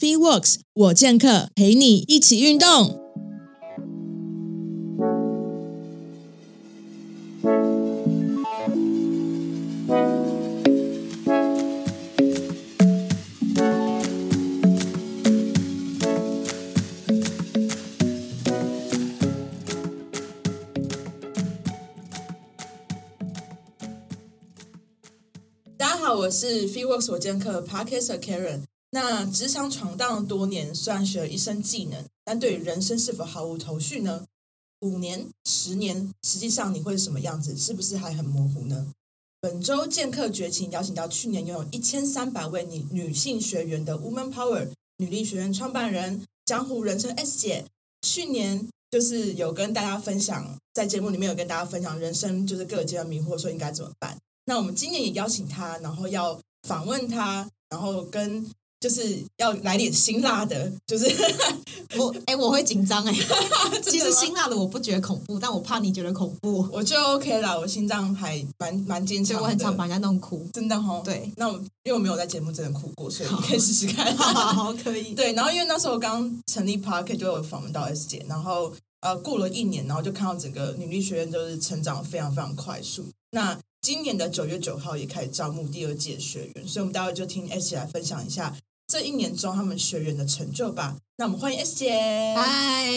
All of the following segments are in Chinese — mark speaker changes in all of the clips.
Speaker 1: FeeWorks 我健客陪你一起运动。大家好，我是 FeeWorks 我健客 Parker Karen。那职场闯荡多年，虽然学了一身技能，但对于人生是否毫无头绪呢？五年、十年，实际上你会是什么样子？是不是还很模糊呢？本周剑客绝情邀请到去年拥有一千三百位女女性学员的 Woman Power 女力学院创办人江湖人称 S 姐，去年就是有跟大家分享，在节目里面有跟大家分享人生就是各个阶段迷惑，说应该怎么办。那我们今年也邀请她，然后要访问她，然后跟。就是要来点辛辣的，就是
Speaker 2: 我哎，我会紧张哎。其实辛辣的我不觉得恐怖，但我怕你觉得恐怖。
Speaker 1: 我就 OK 啦，我心脏还蛮蛮坚强，
Speaker 2: 所以我很常把人家弄哭，
Speaker 1: 真的哦。
Speaker 2: 对，
Speaker 1: 那我因为我没有在节目真的哭过，所以你可以试试看。
Speaker 2: 好，可以。
Speaker 1: 对，然后因为那时候刚成立 Park 就有访问到 S 姐，然后呃过了一年，然后就看到整个女力学院就是成长非常非常快速。那今年的九月九号也开始招募第二届学员，所以我们待会就听 S 姐来分享一下。这一年中他们学员的成就吧。那我们欢迎 S 姐。
Speaker 2: 嗨，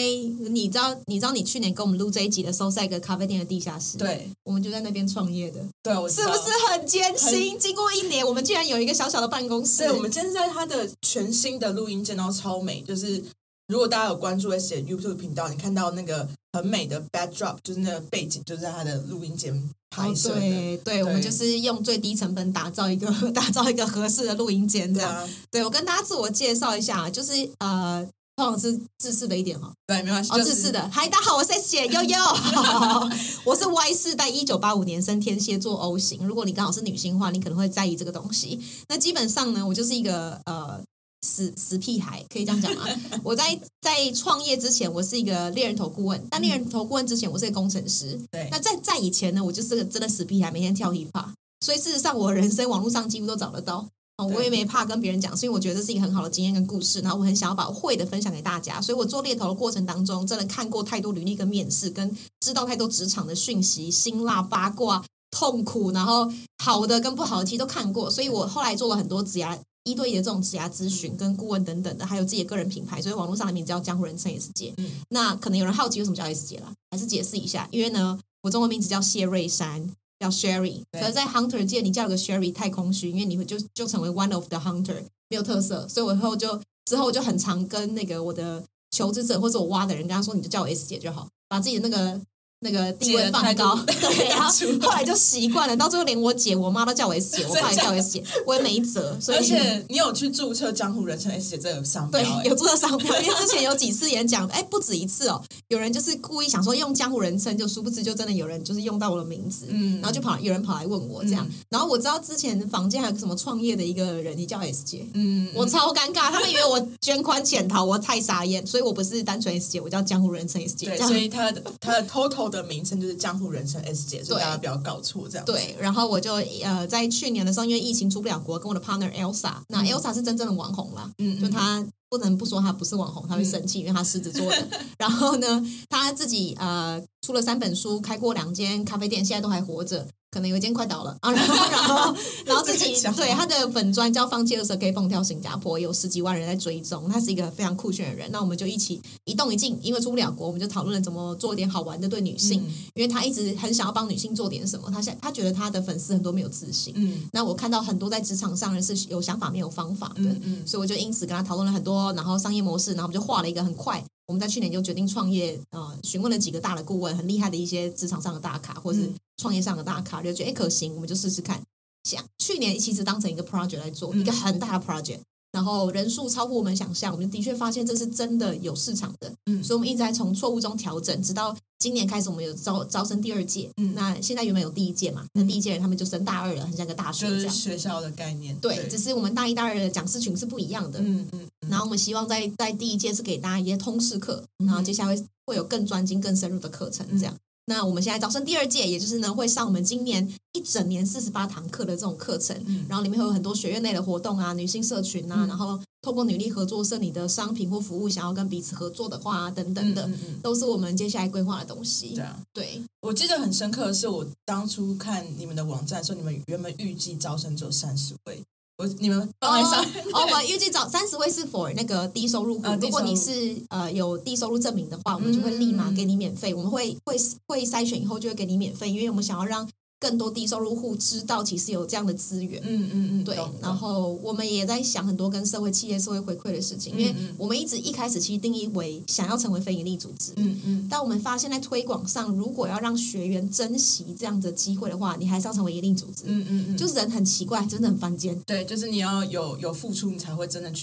Speaker 2: 你知道你知道你去年跟我们录这一集的时候，在一个咖啡店的地下室。
Speaker 1: 对，
Speaker 2: 我们就在那边创业的。
Speaker 1: 对，我
Speaker 2: 是不是很艰辛？经过一年，我们竟然有一个小小的办公室。
Speaker 1: 对，我们今天在他的全新的录音间，然后超美。就是如果大家有关注 S 姐 YouTube 频道，你看到那个很美的 backdrop，就是那个背景，就是在他的录音间。
Speaker 2: 对对，我们就是用最低成本打造一个 打造一个合适的录音间，这样。对我跟大家自我介绍一下，就是呃，通常是自私的一点哈。
Speaker 1: 对，没关系。
Speaker 2: 哦，自私的。嗨，大家好，我是谢悠悠，我是 Y 四代，一九八五年生，天蝎座 O 型。如果你刚好是女性话，你可能会在意这个东西。那基本上呢，我就是一个呃。死死屁孩，可以这样讲吗？我在在创业之前，我是一个猎人头顾问；但猎人头顾问之前，我是个工程师。
Speaker 1: 对，
Speaker 2: 那在在以前呢，我就是个真的死屁孩，每天跳 hiphop。所以事实上，我人生网络上几乎都找得到。哦，我也没怕跟别人讲，所以我觉得这是一个很好的经验跟故事。然后我很想要把会的分享给大家。所以我做猎头的过程当中，真的看过太多履历跟面试，跟知道太多职场的讯息、辛辣八卦、痛苦，然后好的跟不好的其实都看过。所以我后来做了很多职涯。一对一的这种职涯咨询跟顾问等等的，还有自己的个人品牌，所以网络上的名字叫江湖人称 S 姐。那可能有人好奇为什么叫 S 姐了，还是解释一下。因为呢，我中文名字叫谢瑞山，叫 Sherry。可是，在 Hunter 界，你叫个 Sherry 太空虚，因为你会就就成为 One of the Hunter，没有特色。所以我以后就之后就很常跟那个我的求职者或者我挖的人跟他说，你就叫我 S 姐就好，把自己的那个。那个地位放高，对，然后后来就习惯了，到最后连我姐、我妈都叫我 S 姐，我爸也叫 S 姐，我也没辙。所以，
Speaker 1: 而且你有去注册江湖人称 S 姐这个商标？
Speaker 2: 对，有注册商标，因为之前有几次演讲，哎，不止一次哦，有人就是故意想说用江湖人称，就殊不知就真的有人就是用到我的名字，嗯，然后就跑有人跑来问我这样，然后我知道之前房间还有什么创业的一个人，你叫 S 姐，嗯，我超尴尬，他们以为我捐款潜逃，我太傻眼，所以我不是单纯 S 姐，我叫江湖人称 S 姐，
Speaker 1: 对，所以他的他的 total 的名称就是江。湖人称 S 姐，所以大家不要搞错这样。
Speaker 2: 对，然后我就呃，在去年的时候，因为疫情出不了国，跟我的 partner Elsa，那 Elsa 是真正的网红啦，嗯，就她不能不说她不是网红，她会生气，因为她狮子座的。然后呢，她自己呃出了三本书，开过两间咖啡店，现在都还活着。可能有一间快倒了 啊，然后然后 然后自己对他的粉砖叫放弃的时候可以蹦跳新加坡，有十几万人在追踪，他是一个非常酷炫的人。那我们就一起一动一静，因为出不了国，我们就讨论了怎么做一点好玩的对女性，因为他一直很想要帮女性做点什么。他想他觉得他的粉丝很多没有自信，嗯，那我看到很多在职场上人是有想法没有方法的，嗯，所以我就因此跟他讨论了很多，然后商业模式，然后我们就画了一个很快。我们在去年就决定创业，呃，询问了几个大的顾问，很厉害的一些职场上的大咖，或是创业上的大咖，就觉得哎可行，我们就试试看。想去年其实当成一个 project 来做，一个很大的 project。然后人数超乎我们想象，我们的确发现这是真的有市场的，嗯，所以我们一直在从错误中调整，直到今年开始，我们有招招生第二届，嗯，那现在原本有第一届嘛，那第一届人他们就升大二了，很像个大学这样，
Speaker 1: 学校的概念，
Speaker 2: 对，只是我们大一、大二的讲师群是不一样的，嗯嗯，然后我们希望在在第一届是给大家一些通识课，然后接下来会有更专精、更深入的课程这样。那我们现在招生第二届，也就是呢会上我们今年一整年四十八堂课的这种课程，然后里面会有很多学院内的活动啊，女性社群啊，然后透过女力合作社你的商品或服务想要跟彼此合作的话，啊等等的，都是我们接下来规划的东西。
Speaker 1: 对啊，
Speaker 2: 对
Speaker 1: 我记得很深刻的是，我当初看你们的网站说，你们原本预计招生只有三十位。我你们放在上，
Speaker 2: 哦，我们预计找三十位是 for 那个低收入户。如果你是呃有低收入证明的话，我们就会立马给你免费。我们会会会筛选以后就会给你免费，因为我们想要让。更多低收入户知道其实有这样的资源，
Speaker 1: 嗯嗯嗯，
Speaker 2: 对。然后我们也在想很多跟社会企业、社会回馈的事情，因为我们一直一开始其实定义为想要成为非营利组织，
Speaker 1: 嗯嗯。
Speaker 2: 但我们发现，在推广上，如果要让学员珍惜这样的机会的话，你还是要成为营利组织，
Speaker 1: 嗯嗯嗯。
Speaker 2: 就是人很奇怪，真的很犯贱，
Speaker 1: 对，就是你要有有付出，你才会真的去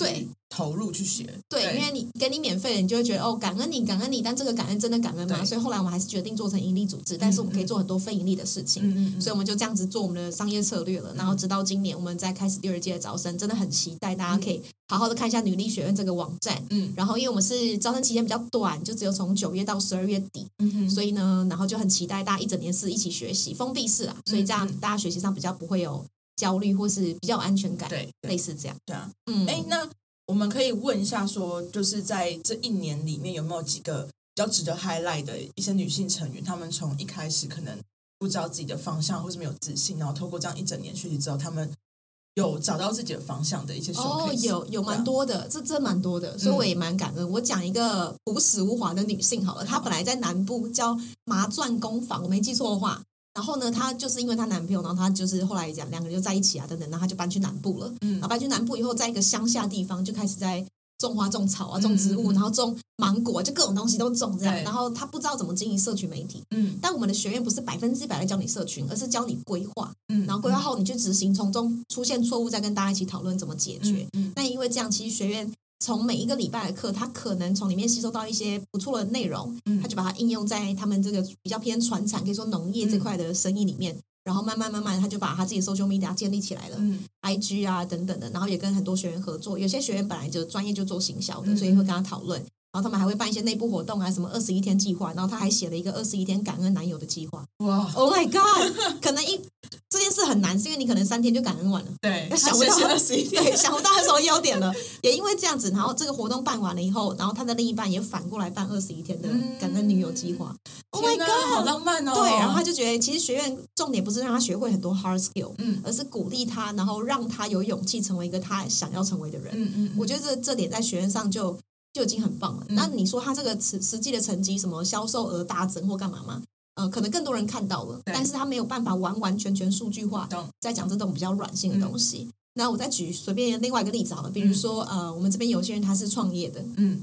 Speaker 1: 投入去学，
Speaker 2: 对，因为你给你免费的，你就会觉得哦，感恩你，感恩你，但这个感恩真的感恩吗？所以后来我们还是决定做成盈利组织，但是我们可以做很多非盈利的事情，
Speaker 1: 嗯嗯。
Speaker 2: 所以我们就这样子。做我们的商业策略了，然后直到今年，我们再开始第二届的招生，真的很期待大家可以好好的看一下女力学院这个网站。
Speaker 1: 嗯，
Speaker 2: 然后因为我们是招生期间比较短，就只有从九月到十二月底，
Speaker 1: 嗯
Speaker 2: 所以呢，然后就很期待大家一整年是一起学习，封闭式啊，所以这样大家学习上比较不会有焦虑，或是比较有安全感，
Speaker 1: 对，
Speaker 2: 类似这样。
Speaker 1: 对啊，
Speaker 2: 嗯，
Speaker 1: 哎，那我们可以问一下，说就是在这一年里面有没有几个比较值得 highlight 的一些女性成员，她们从一开始可能。不知道自己的方向，或是没有自信，然后透过这样一整年学习之后，她们有找到自己的方向的一些哦，
Speaker 2: 有有蛮多的，这真蛮多的，所以我也蛮感恩。我讲一个朴实无华的女性好了，她本来在南部叫麻钻工坊，我没记错的话。然后呢，她就是因为她男朋友，然后她就是后来讲两个人就在一起啊，等等，然后她就搬去南部了。
Speaker 1: 嗯，
Speaker 2: 然后搬去南部以后，在一个乡下地方就开始在。种花种草啊，种植物，然后种芒果，就各种东西都种这样。然后她不知道怎么经营社群媒体。
Speaker 1: 嗯，
Speaker 2: 但我们的学院不是百分之百的教你社群，而是教你规划。
Speaker 1: 嗯，
Speaker 2: 然后规划后你去执行，从中出现错误再跟大家一起讨论怎么解决。
Speaker 1: 嗯，
Speaker 2: 那因为这样，其实学院从每一个礼拜的课，他可能从里面吸收到一些不错的内容，他就把它应用在他们这个比较偏传产，可以说农业这块的生意里面。然后慢慢慢慢，他就把他自己 social media 建立起来了，IG 啊等等的，然后也跟很多学员合作。有些学员本来就专业就做行销的，所以会跟他讨论。然后他们还会办一些内部活动啊，什么二十一天计划。然后他还写了一个二十一天感恩男友的计划。
Speaker 1: 哇
Speaker 2: ，Oh my God！可能一这件事很难，是因为你可能三天就感恩完了。
Speaker 1: 对，
Speaker 2: 想不到
Speaker 1: 二十一天，
Speaker 2: 对，想不到有什么优点了。也因为这样子，然后这个活动办完了以后，然后他的另一半也反过来办二十一天的感恩女友计划。Oh my God！
Speaker 1: 好浪漫哦。
Speaker 2: 对，然后他就觉得，其实学院重点不是让他学会很多 hard skill，
Speaker 1: 嗯，
Speaker 2: 而是鼓励他，然后让他有勇气成为一个他想要成为的人。
Speaker 1: 嗯嗯，
Speaker 2: 我觉得这这点在学院上就。就已经很棒了。那你说他这个实实际的成绩，什么销售额大增或干嘛吗？呃，可能更多人看到了，但是他没有办法完完全全数据化，在讲这种比较软性的东西。那我再举随便另外一个例子好了，比如说呃，我们这边有些人他是创业的，
Speaker 1: 嗯，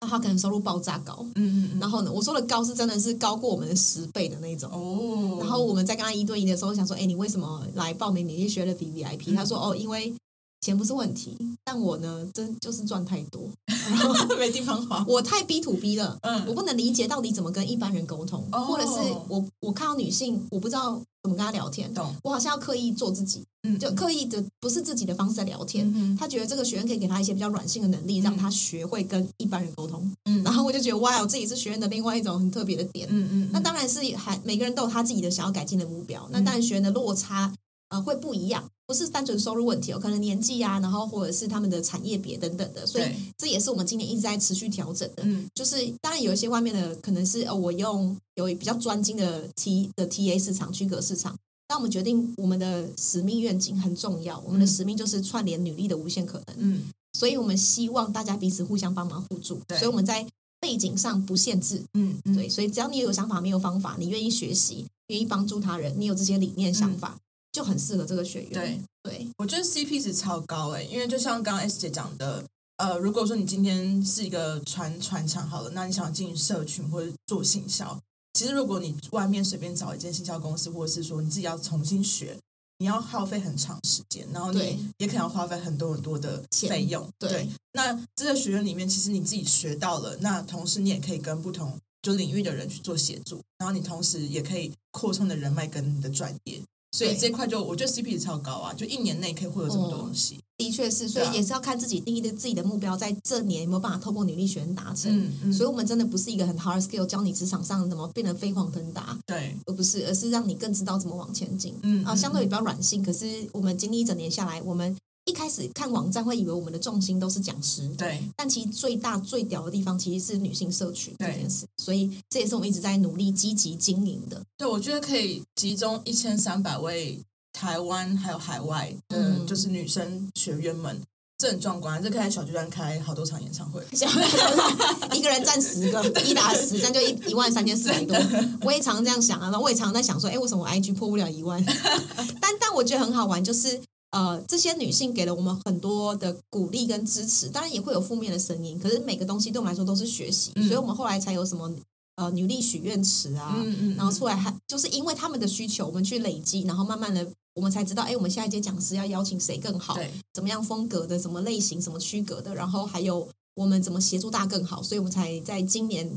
Speaker 2: 那他可能收入爆炸高，
Speaker 1: 嗯嗯，
Speaker 2: 然后呢，我说的高是真的是高过我们的十倍的那种
Speaker 1: 哦。
Speaker 2: 然后我们在跟他一对一的时候，想说，哎，你为什么来报名你学的 V V I P？他说，哦，因为。钱不是问题，但我呢，真就是赚太多，
Speaker 1: 没地方花。
Speaker 2: 我太 B to B 了，
Speaker 1: 嗯，
Speaker 2: 我不能理解到底怎么跟一般人沟通，或者是我我看到女性，我不知道怎么跟她聊天，
Speaker 1: 懂？
Speaker 2: 我好像要刻意做自己，
Speaker 1: 嗯，
Speaker 2: 就刻意的不是自己的方式在聊天。
Speaker 1: 嗯，
Speaker 2: 他觉得这个学院可以给他一些比较软性的能力，让他学会跟一般人沟通。
Speaker 1: 嗯，
Speaker 2: 然后我就觉得哇，我自己是学院的另外一种很特别的点。
Speaker 1: 嗯嗯，
Speaker 2: 那当然是还每个人都有他自己的想要改进的目标，那当然学院的落差。呃，会不一样，不是单纯收入问题哦，可能年纪啊，然后或者是他们的产业别等等的，所以这也是我们今年一直在持续调整的。
Speaker 1: 嗯，
Speaker 2: 就是当然有一些外面的可能是哦，我用有比较专精的 T 的 TA 市场区隔市场，但我们决定我们的使命愿景很重要，我们的使命就是串联女力的无限可能。
Speaker 1: 嗯，
Speaker 2: 所以我们希望大家彼此互相帮忙互助，所以我们在背景上不限制。
Speaker 1: 嗯，
Speaker 2: 对，所以只要你有想法，没有方法，你愿意学习，愿意帮助他人，你有这些理念想法。就很适合这个学员。
Speaker 1: 对
Speaker 2: 对，
Speaker 1: 我觉得 CP 值超高哎，因为就像刚刚 S 姐讲的，呃，如果说你今天是一个传传承好了，那你想进社群或者做行销，其实如果你外面随便找一间行销公司，或者是说你自己要重新学，你要耗费很长时间，然后你也可能要花费很多很多的费用。对，那这个学院里面，其实你自己学到了，那同时你也可以跟不同就领域的人去做协助，然后你同时也可以扩充的人脉跟你的专业。所以这块就我觉得 CP 值超高啊，就一年内可以会有这么多东西。
Speaker 2: 的确是，所以也是要看自己定义的自己的目标，在这年有没有办法透过努力学院达成。
Speaker 1: 嗯嗯，
Speaker 2: 所以，我们真的不是一个很 hard skill 教你职场上怎么变得飞黄腾达，
Speaker 1: 对，
Speaker 2: 而不是，而是让你更知道怎么往前进。
Speaker 1: 嗯
Speaker 2: 啊，相对比较软性。可是我们经历一整年下来，我们一开始看网站会以为我们的重心都是讲师，
Speaker 1: 对，
Speaker 2: 但其实最大最屌的地方其实是女性社群这件事。所以这也是我们一直在努力积极经营的。
Speaker 1: 对，我觉得可以集中一千三百位台湾还有海外的，
Speaker 2: 嗯
Speaker 1: 就是女生学员们，这很壮观。这可以在小巨蛋开好多场演唱会。
Speaker 2: 一个人占十个，一打十，这样就一一万三千四百多。我也常这样想啊，然后我也常在想说，哎，为什么我 IG 破不了一万？但但我觉得很好玩，就是呃，这些女性给了我们很多的鼓励跟支持，当然也会有负面的声音，可是每个东西对我们来说都是学习，
Speaker 1: 嗯
Speaker 2: 所以我们后来才有什么呃女力许愿池啊，
Speaker 1: 嗯嗯，
Speaker 2: 然后出来还就是因为他们的需求，我们去累积，然后慢慢的我们才知道，哎，我们下一届讲师要邀请谁更好，怎么样风格的，什么类型，什么区隔的，然后还有我们怎么协助大更好，所以我们才在今年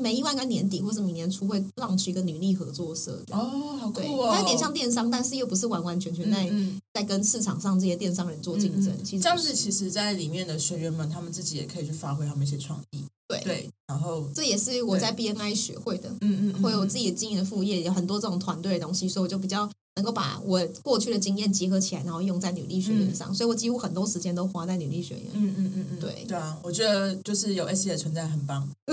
Speaker 2: 每一万个年底或是明年初会 launch 一个女力合作社。
Speaker 1: 哦，好酷，哦，
Speaker 2: 它有点像电商，但是又不是完完全全在、
Speaker 1: 嗯
Speaker 2: 在跟市场上这些电商人做竞争。
Speaker 1: 嗯
Speaker 2: 其实
Speaker 1: 这样子，其实，在里面的学员们，他们自己也可以去发挥他们一些创意。
Speaker 2: 对
Speaker 1: 对，然后，
Speaker 2: 这也是我在 BNI 学会的，
Speaker 1: 嗯嗯，
Speaker 2: 会有自己经营的副业，有很多这种团队的东西，所以我就比较能够把我过去的经验结合起来，然后用在女力学院上，所以我几乎很多时间都花在女力学院。
Speaker 1: 嗯嗯嗯嗯，
Speaker 2: 对
Speaker 1: 对啊，我觉得就是有 S 姐的存在很棒，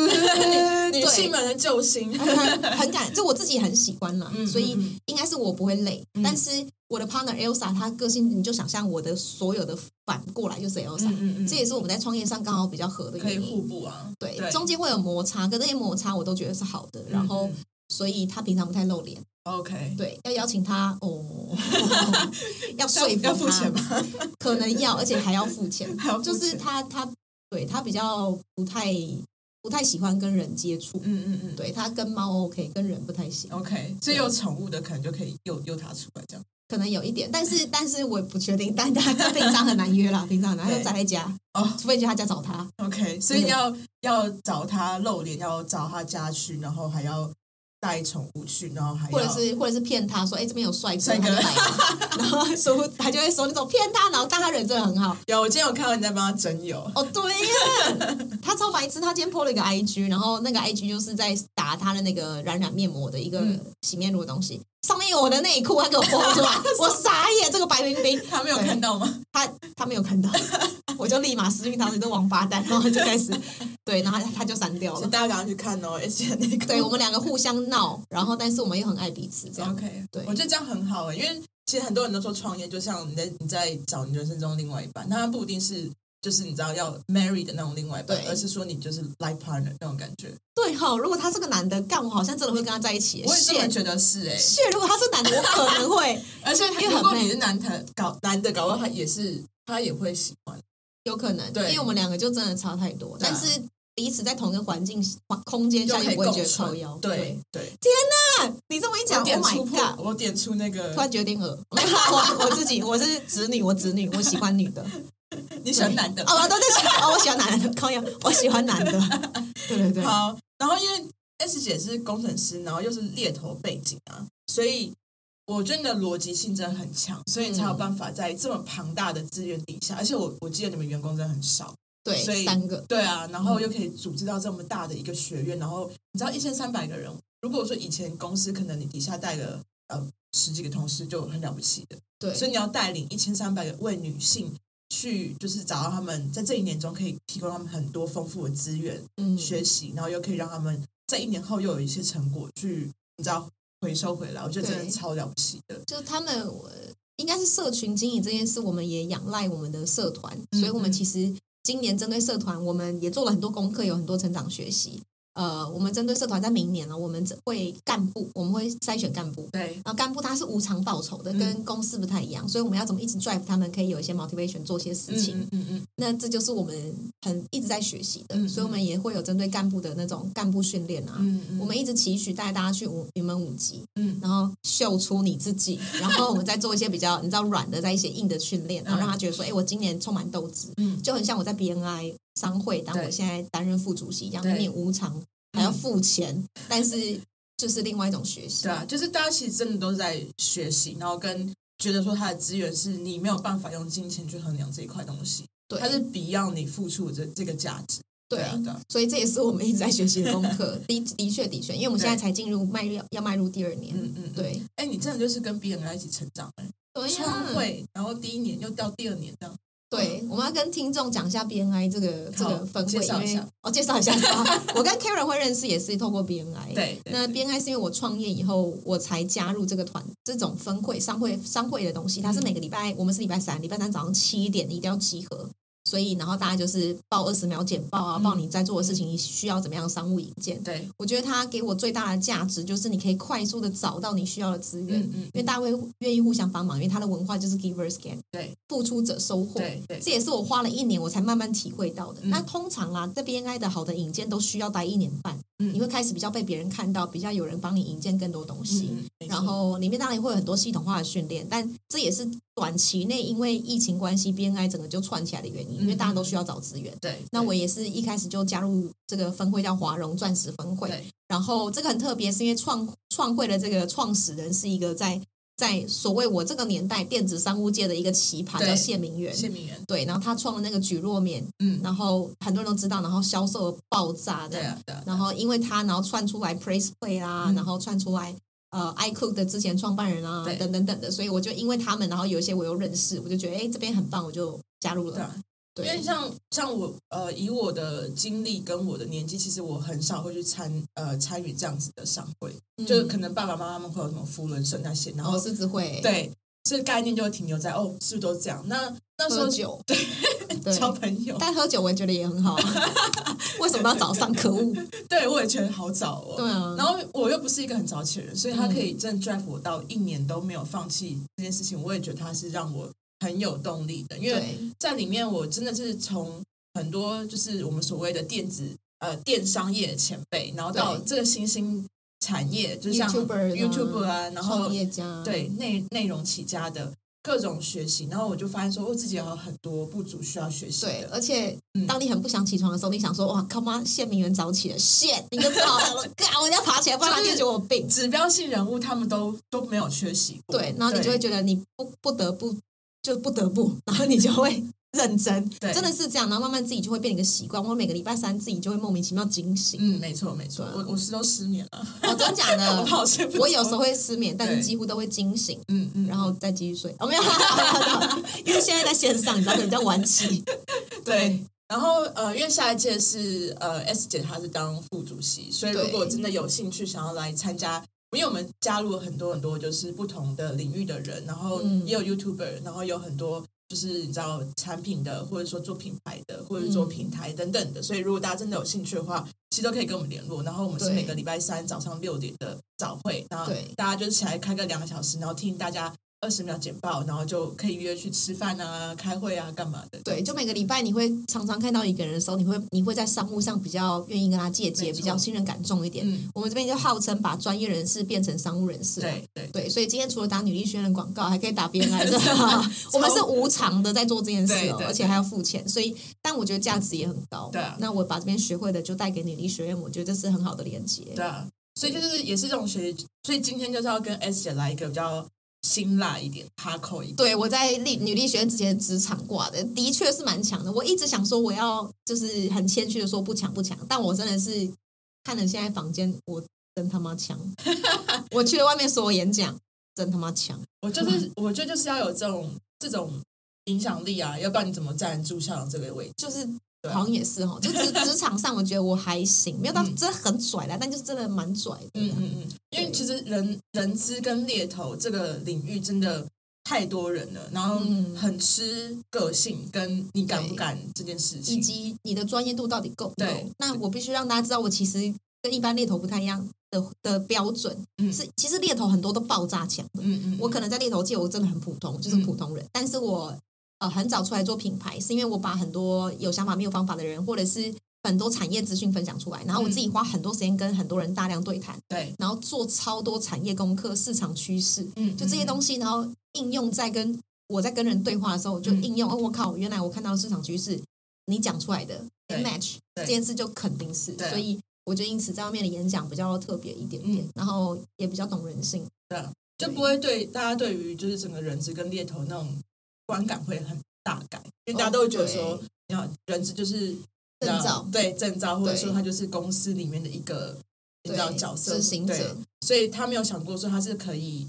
Speaker 2: 女
Speaker 1: 女性们的救星。
Speaker 2: 很很感，就我自己很喜欢啦，
Speaker 1: 嗯
Speaker 2: 所以
Speaker 1: 嗯
Speaker 2: 应该是我不会累。
Speaker 1: 嗯
Speaker 2: 但是我的 partner Elsa，她个性你就想象我的所有的反过来就是 Elsa，、
Speaker 1: 嗯嗯嗯
Speaker 2: 这也是我们在创业上刚好比较合的原
Speaker 1: 可以互
Speaker 2: 因。
Speaker 1: 补啊。
Speaker 2: 对，
Speaker 1: 对
Speaker 2: 中间会有摩擦，可这些摩擦我都觉得是好的。然后，
Speaker 1: 嗯
Speaker 2: 所以她平常不太露脸，
Speaker 1: OK，
Speaker 2: 对，要邀请他哦，要说服他，
Speaker 1: 要付钱吗？
Speaker 2: 可能要，而且还要付钱，
Speaker 1: 还要
Speaker 2: 就是他他对他比较不太不太喜欢跟人接触，
Speaker 1: 嗯嗯嗯，
Speaker 2: 对他跟猫 OK，跟人不太行。
Speaker 1: OK，所以有宠物的可能就可以诱诱他出来这样。
Speaker 2: 可能有一点，但是但是我也不确定，但他他平常很难约啦，平常很难，他就宅在家，
Speaker 1: 哦
Speaker 2: 除非去他家找他。
Speaker 1: OK，所以要要找他露脸，要找他家去，然后还要带宠物去，然后还
Speaker 2: 或者是或者是骗他说，哎，这边有帅哥，然后说他就会说那种骗他，然后但他人真的很好。
Speaker 1: 有，我今天有看到你在帮他整友。
Speaker 2: 哦，对呀，他超白痴，他今天 PO 了一个 IG，然后那个 IG 就是在打他的那个冉冉面膜的一个
Speaker 1: 嗯
Speaker 2: 洗面乳的东西，上面有我的内裤，他给我 PO 出来，我傻眼，这个白冰冰，
Speaker 1: 他没有看到吗？
Speaker 2: 他他没有看到，我就立马私讯他，你这王八蛋，然后就开始对，然后他他就删掉了。
Speaker 1: 大家赶快去看哦而且那个。
Speaker 2: 对我们两个互相闹，然后但是我们又很爱彼此，这样
Speaker 1: OK，
Speaker 2: 对
Speaker 1: 我觉得这样很好诶，因为其实很多人都说创业就像你在你在找你人生中另外一半，那他不一定是就是你知道要 marry 的那种另外一半，而是说你就是 life partner 那种感觉。
Speaker 2: 对哈。如果他是个男的，干我好像真的会跟他在一起。
Speaker 1: 我也这么觉得是诶，
Speaker 2: 是，如果他是男的，我可能会
Speaker 1: 而且 如果你是男的搞男的搞到他也是他也会喜欢。
Speaker 2: 有可能，
Speaker 1: 对
Speaker 2: 因为我们两个就真的差太多，但是彼此在同一个环境环空间下，也不会觉得
Speaker 1: 共存
Speaker 2: 超腰。
Speaker 1: 对对，
Speaker 2: 天哪，你这么一讲
Speaker 1: 我点
Speaker 2: ，Oh
Speaker 1: 出
Speaker 2: my
Speaker 1: 破
Speaker 2: ，god！
Speaker 1: 我点出那个
Speaker 2: 突然觉得有点恶，我我自己我是子女，我子女，我喜欢女的。
Speaker 1: 你喜欢男的。
Speaker 2: 哦，对对对，哦，我喜欢男的，靠呀，我喜欢男的。对对对，
Speaker 1: 好，然后因为 S 姐是工程师，然后又是猎头背景啊，所以我觉得你的逻辑性真的很强，所以才有办法在这么庞大的资源底下，而且我我记得你们员工真的很少，所
Speaker 2: 对，
Speaker 1: 以
Speaker 2: 三个，
Speaker 1: 对啊，然后又可以组织到这么大的一个学院，然后你知道一千三百个人，如果说以前公司可能你底下带个呃十几个同事就很了不起的，
Speaker 2: 对，
Speaker 1: 所以你要带领一千三百个为女性。去就是找到他们在这一年中可以提供他们很多丰富的资源，
Speaker 2: 嗯
Speaker 1: 学习，然后又可以让他们在一年后又有一些成果去，你知道回收回来，我觉得真的超了不起的。
Speaker 2: 就是他们呃应该是社群经营这件事，我们也仰赖我们的社团，
Speaker 1: 嗯
Speaker 2: 所以我们
Speaker 1: 嗯
Speaker 2: 其实今年针对社团，我们也做了很多功课，有很多成长学习。呃，我们针对社团，在明年呢，我们会干部，我们会筛选干部。
Speaker 1: 对，
Speaker 2: 然后干部他是无偿报酬的，
Speaker 1: 嗯
Speaker 2: 跟公司不太一样，所以我们要怎么一直 drive 他们可以有一些 motivation 做些事情。
Speaker 1: 嗯嗯嗯
Speaker 2: 那这就是我们很一直在学习的，
Speaker 1: 嗯
Speaker 2: 所以我们也会有针对干部的那种干部训练啊。
Speaker 1: 嗯嗯，
Speaker 2: 我们一直期许带大家去五云门舞集，
Speaker 1: 嗯
Speaker 2: 然后秀出你自己，然后我们再做一些比较你知道软的，在一些硬的训练，然后让他觉得说，哎，我今年充满斗志，
Speaker 1: 嗯
Speaker 2: 就很像我在 BNI 商会，当我现在担任副主席一样，
Speaker 1: 对
Speaker 2: 明明无偿还要付钱，但是就是另外一种学习。
Speaker 1: 对啊，就是大家其实真的都是在学习，然后跟觉得说他的资源是你没有办法用金钱去衡量这一块东西，
Speaker 2: 对，
Speaker 1: 它是 beyond 你付出的这这个价值。
Speaker 2: 对，所以这也是我们一直在学习的功课。的的确的确，因为我们现在才进入迈入要迈入第二年。嗯嗯，对。
Speaker 1: 哎，你真的就是跟别人在一起成长哎。
Speaker 2: 对
Speaker 1: 呀。会，然后第一年又到第二年这样。
Speaker 2: 对，我们要跟听众讲一下 B N I 这个这个分会，
Speaker 1: 介绍一下。
Speaker 2: 哦，介绍一下。我跟 Karen 会认识也是透过 B N I。
Speaker 1: 对。
Speaker 2: 那 B N I 是因为我创业以后我才加入这个团，这种分会商会商会的东西，它是每个礼拜，我们是礼拜三，礼拜三早上七点一定要集合。所以，然后大家就是报二十秒简报啊，报你在做的事情，你需要怎么样商务引荐。
Speaker 1: 对，
Speaker 2: 我觉得它给我最大的价值就是你可以快速的找到你需要的资源嗯，因为大家会愿意互相帮忙，因为它的文化就是 givers gain，
Speaker 1: 对，
Speaker 2: 付出者收获。
Speaker 1: 对，
Speaker 2: 这也是我花了一年我才慢慢体会到的。那通常啊，在 BNI 的好的引荐都需要待一年半。你会开始比较被别人看到，比较有人帮你引荐更多东西，然后里面当然会有很多系统化的训练，但这也是短期内因为疫情关系，BNI 整个就串起来的原因，因为大家都需要找资源。
Speaker 1: 对，
Speaker 2: 那我也是一开始就加入这个分会叫华融钻石分会，然后这个很特别，是因为创创会的这个创始人是一个在。在所谓我这个年代电子商务界的一个奇葩叫谢明元，
Speaker 1: 谢明元。
Speaker 2: 对，然后他创了那个举落面，嗯，然后很多人都知道，然后销售爆炸的，然后因为他然后串出来 Praise Play 啦，然后串出来呃 iCook 的之前创办人啊，等等等的，所以我就因为他们，然后有一些我又认识，我就觉得哎这边很棒，我就加入了。
Speaker 1: 对因为像像我呃，以我的经历跟我的年纪，其实我很少会去参呃参与这样子的商会，就是可能爸爸妈妈们会有什么福伦社那些，然后
Speaker 2: 狮子会，
Speaker 1: 对，这概念就会停留在哦，是不是都这样？那那时候
Speaker 2: 酒
Speaker 1: 对 交朋友，
Speaker 2: 但喝酒我也觉得也很好，为什么要早上？可恶！
Speaker 1: 对我也觉得好早哦。
Speaker 2: 对啊，
Speaker 1: 然后我又不是一个很早起的人，所以他可以真的 drive 我到一年都没有放弃这件事情，我也觉得他是让我。很有动力的，因为在里面我真的是从很多就是我们所谓的电子呃电商业前辈，然后到这个新兴产业，就像 YouTube 啊，然后
Speaker 2: 家
Speaker 1: 对内内容起家的各种学习，然后我就发现说我自己有很多不足需要学习。
Speaker 2: 对，而且当你很不想起床的时候，你想说哇，，come on，，谢明元早起了，谢你就知道了，嘎，我要爬起来，不然他就觉得我病。
Speaker 1: 指标性人物他们都都没有缺席
Speaker 2: 过，对，然后你就会觉得你不不得不。就不得不，然后你就会认真，对真的是这样，然后慢慢自己就会变一个习惯。我每个礼拜三自己就会莫名其妙惊醒。
Speaker 1: 嗯，没错没错，我我是都失眠了。
Speaker 2: 哦，真假的？
Speaker 1: 我
Speaker 2: 我有时候会失眠，但是几乎都会惊醒。嗯嗯，然后再继续睡。哦，没有，因为现在在线上，你知道比较晚起。
Speaker 1: 对，然后呃，因为下一届是呃 S 姐她是当副主席，所以如果真的有兴趣想要来参加。因为我们加入了很多很多就是不同的领域的人，然后也有 YouTuber，然后有很多就是你知道产品的，或者说做品牌的，或者做平台等等的。所以如果大家真的有兴趣的话，其实都可以跟我们联络。然后我们是每个礼拜三早上六点的早会，然后大家就起来开个两个小时，然后听大家。二十秒简报，然后就可以约去吃饭啊、开会啊、干嘛的？
Speaker 2: 对，就每个礼拜你会常常看到一个人的时候，你会你会在商务上比较愿意跟他借接，比较信任感重一点。我们这边就号称把专业人士变成商务人士。
Speaker 1: 对对
Speaker 2: 对，所以今天除了打女力宣传广告，还可以打 B N I，我们是无偿的在做这件事哦，而且还要付钱。所以，但我觉得价值也很高。
Speaker 1: 对啊，
Speaker 2: 那我把这边学会的就带给女力学院，我觉得这是很好的连接。
Speaker 1: 对啊，所以就是也是这种学，所以今天就是要跟 S 姐来一个比较。辛辣一点，哈口一点。
Speaker 2: 对我在力女力学院之前职场挂的，的确是蛮强的。我一直想说，我要就是很谦虚的说不强不强，但我真的是看了现在房间，我真他妈强。我去了外面所有演讲，真他妈强。
Speaker 1: 我就是我觉得就是要有这种这种影响力啊，要不然你怎么站住校长这个位置？
Speaker 2: 就是。好像也是哈，就职 职场上，我觉得我还行，没有到真的很拽啦，但就是真的蛮拽的。嗯嗯
Speaker 1: 嗯，因为其实人人资跟猎头这个领域真的太多人了，然后很吃个性，跟你敢不敢这件事情，
Speaker 2: 以及你的专业度到底够不够。那我必须让大家知道，我其实跟一般猎头不太一样的的标准，是其实猎头很多都爆炸强的。嗯嗯，我可能在猎头界我真的很普通，就是普通人，但是我。呃，很早出来做品牌，是因为我把很多有想法没有方法的人，或者是很多产业资讯分享出来，然后我自己花很多时间跟很多人大量对谈，
Speaker 1: 对，
Speaker 2: 然后做超多产业功课、市场趋势，嗯，就这些东西，然后应用在跟我在跟人对话的时候，我就应用。哦，我靠，原来我看到市场趋势，你讲出来的 match 这件事就肯定是，所以我就因此在外面的演讲比较特别一点点，然后也比较懂人性。
Speaker 1: 对。就不会对大家对于就是整个人质跟猎头那种观感会很大改，因为大家都会觉得说，你要人资就是
Speaker 2: 证照，
Speaker 1: 对证照，或者说他就是公司里面的一个你知道角色
Speaker 2: 执行者，
Speaker 1: 所以他没有想过说他是可以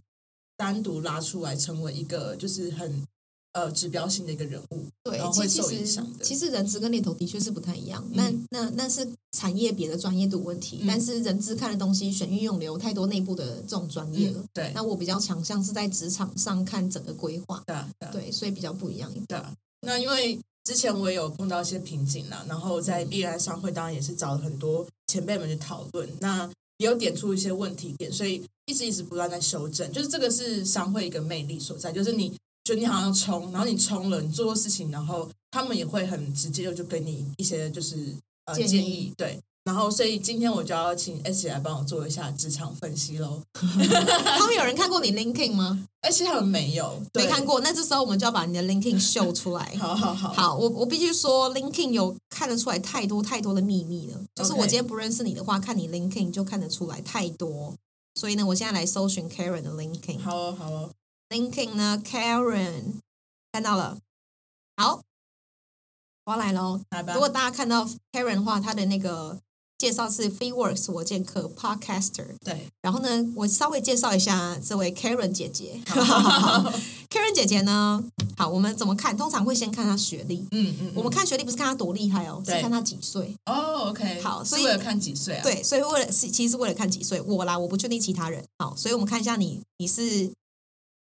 Speaker 1: 单独拉出来成为一个就是很。呃，指标性的一个人物，
Speaker 2: 对，
Speaker 1: 会受影响
Speaker 2: 的。其实人资跟猎头的确是不太一样，那那那是产业别的专业度问题。但是人资看的东西，选运用流太多内部的这种专业了。
Speaker 1: 对，
Speaker 2: 那我比较强项是在职场上看整个规划。
Speaker 1: 对
Speaker 2: 对，所以比较不一样一点。
Speaker 1: 对，那因为之前我也有碰到一些瓶颈啦，然后在必然商会当然也是找了很多前辈们去讨论，那也有点出一些问题点，所以一直一直不断在修正。就是这个是商会一个魅力所在，就是你。就你好像冲，然后你冲了，你做错事情，然后他们也会很直接的就给你一些就是呃建议，对。然后所以今天我就要请 S 来帮我做一下职场分析喽。
Speaker 2: 他们有人看过你 LinkedIn 吗
Speaker 1: ？S 他们没有，
Speaker 2: 没看过。那这时候我们就要把你的 LinkedIn 秀出来。
Speaker 1: 好好好，
Speaker 2: 好，我我必须说 LinkedIn 有看得出来太多太多的秘密了。就是我今天不认识你的话，看你 LinkedIn 就看得出来太多。所以呢，我现在来搜寻 Karen 的 LinkedIn。
Speaker 1: 好哦，好哦。
Speaker 2: Linking 呢，Karen 看到了，好，我要来喽。如果大家看到 Karen 的话，他的那个介绍是 FreeWorks 我见客 Podcaster。
Speaker 1: 对，
Speaker 2: 然后呢，我稍微介绍一下这位 Karen 姐姐。Karen 姐姐呢，好，我们怎么看？通常会先看她学历。嗯嗯。我们看学历不是看她多厉害哦，是看她几岁。
Speaker 1: 哦，OK。
Speaker 2: 好，所以
Speaker 1: 为了看几岁啊？
Speaker 2: 对，所以为了是其实是为了看几岁。我啦，我不确定其他人。好，所以我们看一下你，你是。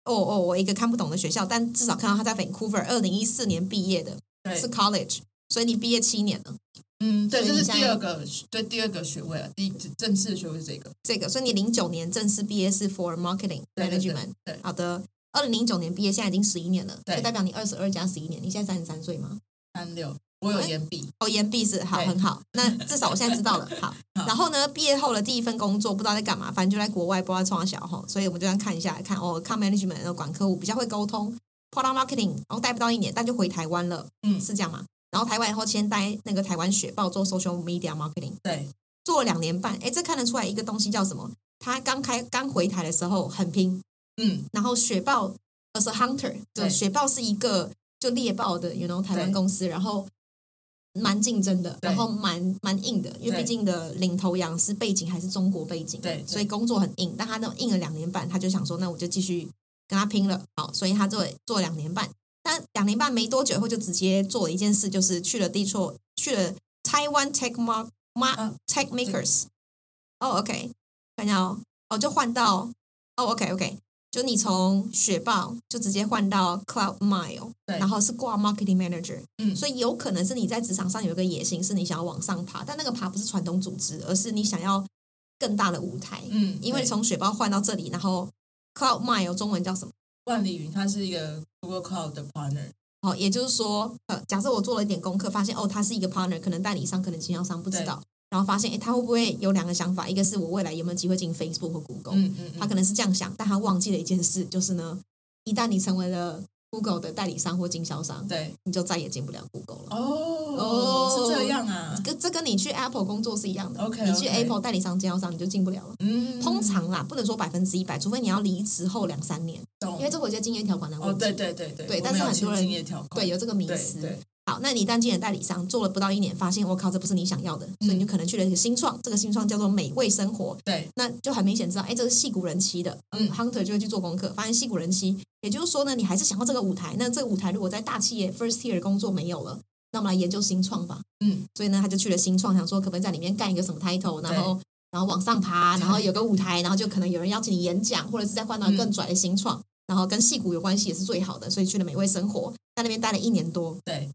Speaker 2: 哦哦，我一个看不懂的学校，但至少看到他在 Vancouver，二零一四年毕业的，是 College，所以你毕业七年了。
Speaker 1: 嗯，对，这是第二个，对，第二个学位了，第一正式的学位是这个。
Speaker 2: 这个，所以你零九年正式毕业是 For Marketing Management。
Speaker 1: 对，
Speaker 2: 好的，二零零九年毕业，现在已经十一年了，就代表你二十二加十一年，你现在三十三岁吗？
Speaker 1: 三六。我有延毕
Speaker 2: 哦，延毕是好很好，那至少我现在知道了。好，然后呢，毕业后的第一份工作不知道在干嘛，反正就在国外，不知道创小哈，所以我们就样看一下，看哦，com management 然后管客户，比较会沟通，product marketing，然后待不到一年，但就回台湾了，嗯，是这样吗？然后台湾以后先待那个台湾雪豹做 social media marketing，
Speaker 1: 对，
Speaker 2: 做了两年半，哎，这看得出来一个东西叫什么？他刚开刚回台的时候很拼，嗯，然后雪豹 as a hunter，对，雪豹是一个就猎豹的，you know 台湾公司，然后。蛮竞争的，然后蛮蛮硬的，因为毕竟的领头羊是背景还是中国背景，
Speaker 1: 对，
Speaker 2: 所以工作很硬。但他那硬了两年半，他就想说，那我就继续跟他拼了。好，所以他做做两年半，但两年半没多久后就直接做了一件事，就是去了地错，去了 Taiwan Tech Mark Mark Tech Makers。哦，OK，看一下哦，哦，就换到哦，OK，OK。就你从雪豹就直接换到 Cloud Mile，然后是挂 Marketing Manager，嗯，所以有可能是你在职场上有一个野心，是你想要往上爬，但那个爬不是传统组织，而是你想要更大的舞台，嗯，因为从雪豹换到这里，然后 Cloud Mile 中文叫什么？
Speaker 1: 万里云，它是一个 Google Cloud 的 partner，
Speaker 2: 好，也就是说，呃，假设我做了一点功课，发现哦，它是一个 partner，可能代理商，可能经销商，不知道。然后发现，哎，他会不会有两个想法？一个是我未来有没有机会进 Facebook 或 Google？嗯嗯，他可能是这样想，但他忘记了一件事，就是呢，一旦你成为了 Google 的代理商或经销商，
Speaker 1: 对，
Speaker 2: 你就再也进不了 Google 了。
Speaker 1: 哦哦，是这样啊，
Speaker 2: 跟这跟你去 Apple 工作是一样的。
Speaker 1: OK，
Speaker 2: 你去 Apple 代理商、经销商，你就进不了了。嗯，通常啦，不能说百分之一百，除非你要离职后两三年，因为这有些经验条款的问题。
Speaker 1: 哦，对对对对，
Speaker 2: 对，但是很多人
Speaker 1: 对
Speaker 2: 有这个迷思。好，那你一旦进了代理商，做了不到一年，发现我靠，这不是你想要的，所以你就可能去了一个新创，这个新创叫做美味生活。
Speaker 1: 对，
Speaker 2: 那就很明显知道，哎，这是戏骨人妻的，嗯，hunter 就会去做功课，发现戏骨人妻，也就是说呢，你还是想要这个舞台。那这个舞台如果在大企业 first tier 工作没有了，那我们来研究新创吧。嗯，所以呢，他就去了新创，想说可不可以在里面干一个什么 title，然后然后往上爬，然后有个舞台，然后就可能有人邀请你演讲，或者是再换到更拽的新创，然后跟戏骨有关系也是最好的，所以去了美味生活，在那边待了一年多。
Speaker 1: 对。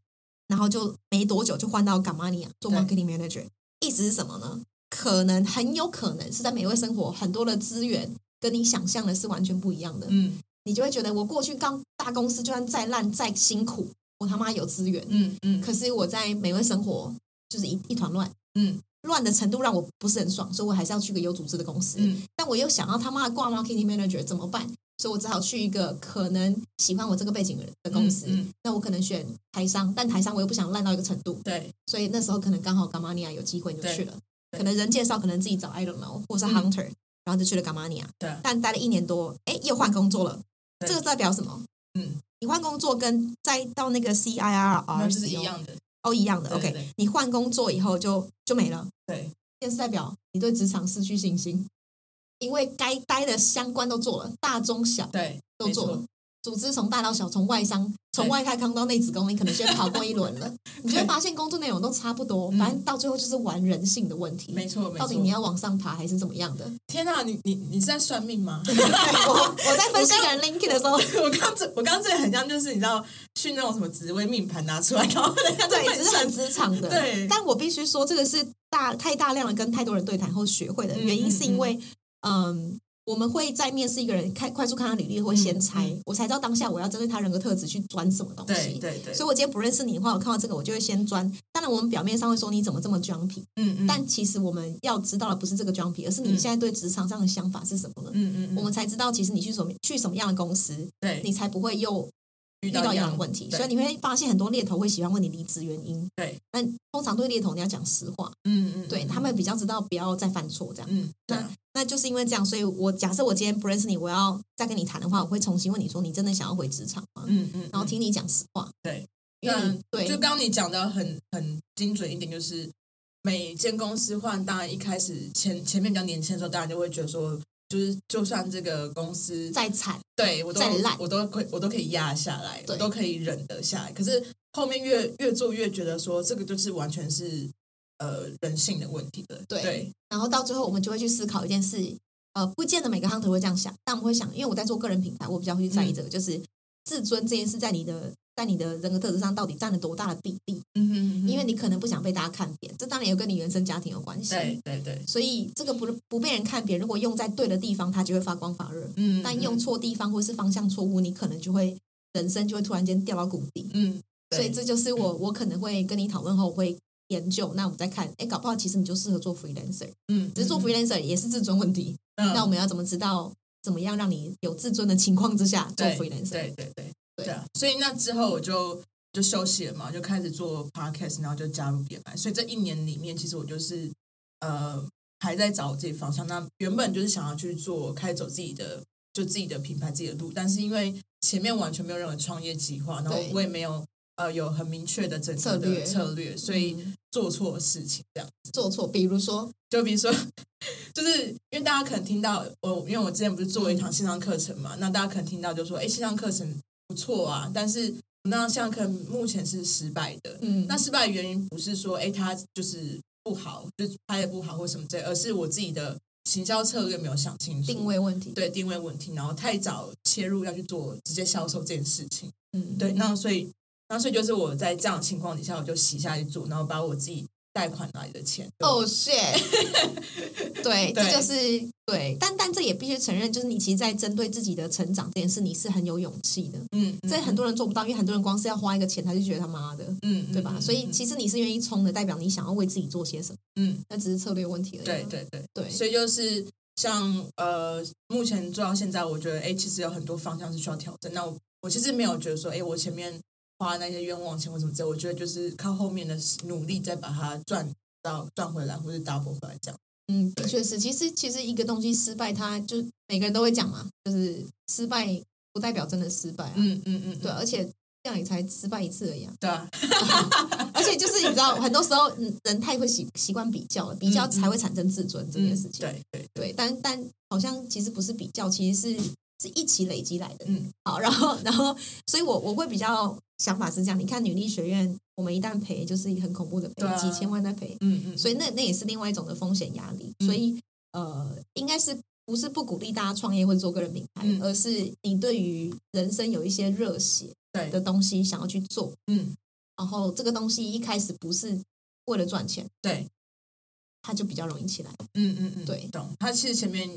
Speaker 2: 然后就没多久就换到 Gamania 做 marketing manager，意思是什么呢？可能很有可能是在美味生活很多的资源跟你想象的是完全不一样的。嗯，你就会觉得我过去刚大公司就算再烂再辛苦，我他妈有资源。嗯嗯。可是我在美味生活就是一一团乱。嗯。乱的程度让我不是很爽，所以我还是要去个有组织的公司。嗯。但我又想要他妈的挂 marketing manager 怎么办？所以我只好去一个可能喜欢我这个背景的公司。那我可能选台商，但台商我又不想烂到一个程度。
Speaker 1: 对，
Speaker 2: 所以那时候可能刚好 Gamania 有机会就去了。可能人介绍，可能自己找 I don't know，或是 Hunter，然然后就去了 Gamania，
Speaker 1: 对，
Speaker 2: 但待了一年多，哎，又换工作了。
Speaker 1: 对
Speaker 2: 这个代表什么？
Speaker 1: 嗯，
Speaker 2: 你换工作跟再到那个 CIRR
Speaker 1: 是一样的。
Speaker 2: 哦，一样的。OK，你换工作以后就就没了，
Speaker 1: 对，
Speaker 2: 这是代表你对职场失去信心，因为该待的相关都做了，大中小
Speaker 1: 对，
Speaker 2: 都做了。组织从大到小，从外商从外太康到内子宫，你可能先跑过一轮了，你就会发现工作内容都差不多，
Speaker 1: 嗯
Speaker 2: 反正到最后就是玩人性的问题。
Speaker 1: 没错，没错。
Speaker 2: 到底你要往上爬还是怎么样的？
Speaker 1: 天哪，你你你是在算命吗？
Speaker 2: 我我在分析一个人 LinkedIn 的时候，
Speaker 1: 我刚这我刚刚这很像，就是你知道去那种什么紫微命盘拿出来，然后人家在
Speaker 2: 对，只是很职场的。
Speaker 1: 对
Speaker 2: 但我必须说，这个是大太大量的跟太多人对谈后学会的
Speaker 1: 嗯
Speaker 2: 原因，是因为嗯。我们会在面试一个人，看快速看他履历，会先猜，
Speaker 1: 嗯
Speaker 2: 我才知道当下我要针对他人格特质去钻什么东西。
Speaker 1: 对对对，
Speaker 2: 所以我今天不认识你的话，我看到这个，我就会先钻。当然，我们表面上会说你怎么这么 jumpy，
Speaker 1: 嗯嗯，
Speaker 2: 但其实我们要知道的不是这个 jumpy，而是你
Speaker 1: 嗯
Speaker 2: 现在对职场上的想法是什么呢？
Speaker 1: 嗯嗯，嗯
Speaker 2: 我们才知道，其实你去什么去什么样的公司，
Speaker 1: 对
Speaker 2: 你才不会又
Speaker 1: 遇
Speaker 2: 遇到一样
Speaker 1: 样
Speaker 2: 的问题。所以你会发现，很多猎头会喜欢问你离职原因。
Speaker 1: 对，
Speaker 2: 那通常对猎头你要讲实话，
Speaker 1: 嗯嗯，嗯
Speaker 2: 对他们比较知道不要再犯错这样。
Speaker 1: 嗯对啊
Speaker 2: 那就是因为这样，所以我假设我今天不认识你，我要再跟你谈的话，我会重新问你说，你真的想要回职场吗？
Speaker 1: 嗯嗯，
Speaker 2: 然后听你讲实话。
Speaker 1: 对，
Speaker 2: 因为你
Speaker 1: 那
Speaker 2: 对
Speaker 1: 就刚刚你讲的很很精准一点，就是每间公司换，当然一开始前前面比较年轻的时候，大家就会觉得说，就是就算这个公司
Speaker 2: 再惨，
Speaker 1: 对我都
Speaker 2: 再烂
Speaker 1: 我都可以我都可以压下来，我都可以忍得下来。可是后面越越做越觉得说，这个就是完全是呃人性的问题了。
Speaker 2: 对
Speaker 1: 对
Speaker 2: 然后到最后我们就会去思考一件事，呃，不见得每个 hunter 会这样想，但我们会想，因为我在做个人品牌，我比较会去在意这个，就是自尊这件事在你的在你的人格特质上到底占了多大的比例？
Speaker 1: 嗯哼嗯哼
Speaker 2: 因为你可能不想被大家看扁，这当然也跟你原生家庭有关系。
Speaker 1: 对对对，
Speaker 2: 所以这个不不被人看扁，如果用在对的地方，它就会发光发热。
Speaker 1: 嗯，
Speaker 2: 但用错地方或是方向错误，你可能就会人生就会突然间掉到谷底。
Speaker 1: 嗯，对
Speaker 2: 所以这就是我我可能会跟你讨论后我会研究，那我们再看，哎，搞不好其实你就适合做 freelancer，
Speaker 1: 嗯，
Speaker 2: 只是做
Speaker 1: 嗯
Speaker 2: freelancer 也是自尊问题。
Speaker 1: 嗯
Speaker 2: 那我们要怎么知道怎么样让你有自尊的情况之下做 freelancer？
Speaker 1: 对对对
Speaker 2: 对
Speaker 1: 对啊！所以那之后我就就休息了嘛，就开始做 podcast，然后就加入 BMI。所以这一年里面，其实我就是呃还在找自己方向。那原本就是想要去做开始走自己的就自己的品牌自己的路，但是因为前面完全没有任何创业计划，然后我也没有呃有很明确的整个
Speaker 2: 策略
Speaker 1: 的策略，所以
Speaker 2: 嗯
Speaker 1: 做错事情这样。
Speaker 2: 做错，比如说，
Speaker 1: 就比如说，就是因为大家可能听到我，因为我之前不是做了一堂线上课程嘛，那大家可能听到就说，哎，线上课程不错啊，但是那线上课目前是失败的。
Speaker 2: 嗯，
Speaker 1: 那失败的原因不是说，哎，它就是不好，就是拍的不好或什么之类，而是我自己的行销策略没有想清楚，
Speaker 2: 定位问题，，
Speaker 1: 对定位问题，然后太早切入要去做直接销售这件事情。
Speaker 2: 嗯，
Speaker 1: 对，那所以那所以就是我在这样的情况底下，我就洗下去做，然后把我自己贷款来的钱，
Speaker 2: 哦、shit，对，这就是对，但但这也必须承认，就是你其实，在针对自己的成长这件事，你是很有勇气的。
Speaker 1: 嗯，嗯
Speaker 2: 这很多人做不到，因为很多人光是要花一个钱，他就觉得他妈的，
Speaker 1: 嗯，嗯
Speaker 2: 对吧？
Speaker 1: 嗯
Speaker 2: 所以
Speaker 1: 嗯
Speaker 2: 其实你是愿意冲的，代表你想要为自己做些什么，
Speaker 1: 嗯，
Speaker 2: 那只是策略问题而已。
Speaker 1: 对对对
Speaker 2: 对，
Speaker 1: 所以就是像呃，目前做到现在，我觉得哎，其实有很多方向是需要调整。那我我其实没有觉得说，哎，我前面花那些冤枉钱或什么之类，我觉得就是靠后面的努力再把它赚到赚回来，或者 double 回来这样。
Speaker 2: 嗯，的
Speaker 1: 对
Speaker 2: 确是。其实其实一个东西失败，它就每个人都会讲嘛，就是失败不代表真的失败啊。
Speaker 1: 嗯嗯嗯，
Speaker 2: 对，而且这样也才失败一次而已啊。
Speaker 1: 对啊
Speaker 2: 而且就是你知道，很多时候嗯人太会习习惯比较了，比较才会产生自尊这件事情。
Speaker 1: 对对
Speaker 2: 对，但但好像其实不是比较，其实是是一起累积来的。
Speaker 1: 嗯，
Speaker 2: 好，然后然后，所以我我会比较想法是这样，你看女力学院，我们一旦赔就是很恐怖的赔，几千万在赔，
Speaker 1: 嗯嗯，
Speaker 2: 所以那那也是另外一种的风险压力。
Speaker 1: 嗯
Speaker 2: 所以呃，应该是不是不鼓励大家创业或者做个人品牌，
Speaker 1: 嗯
Speaker 2: 而是你对于人生有一些热血
Speaker 1: 对
Speaker 2: 的东西想要去做，
Speaker 1: 嗯
Speaker 2: 然后这个东西一开始不是为了赚钱，
Speaker 1: 对，
Speaker 2: 它就比较容易起来。
Speaker 1: 嗯嗯嗯，
Speaker 2: 对
Speaker 1: 懂。它其实前面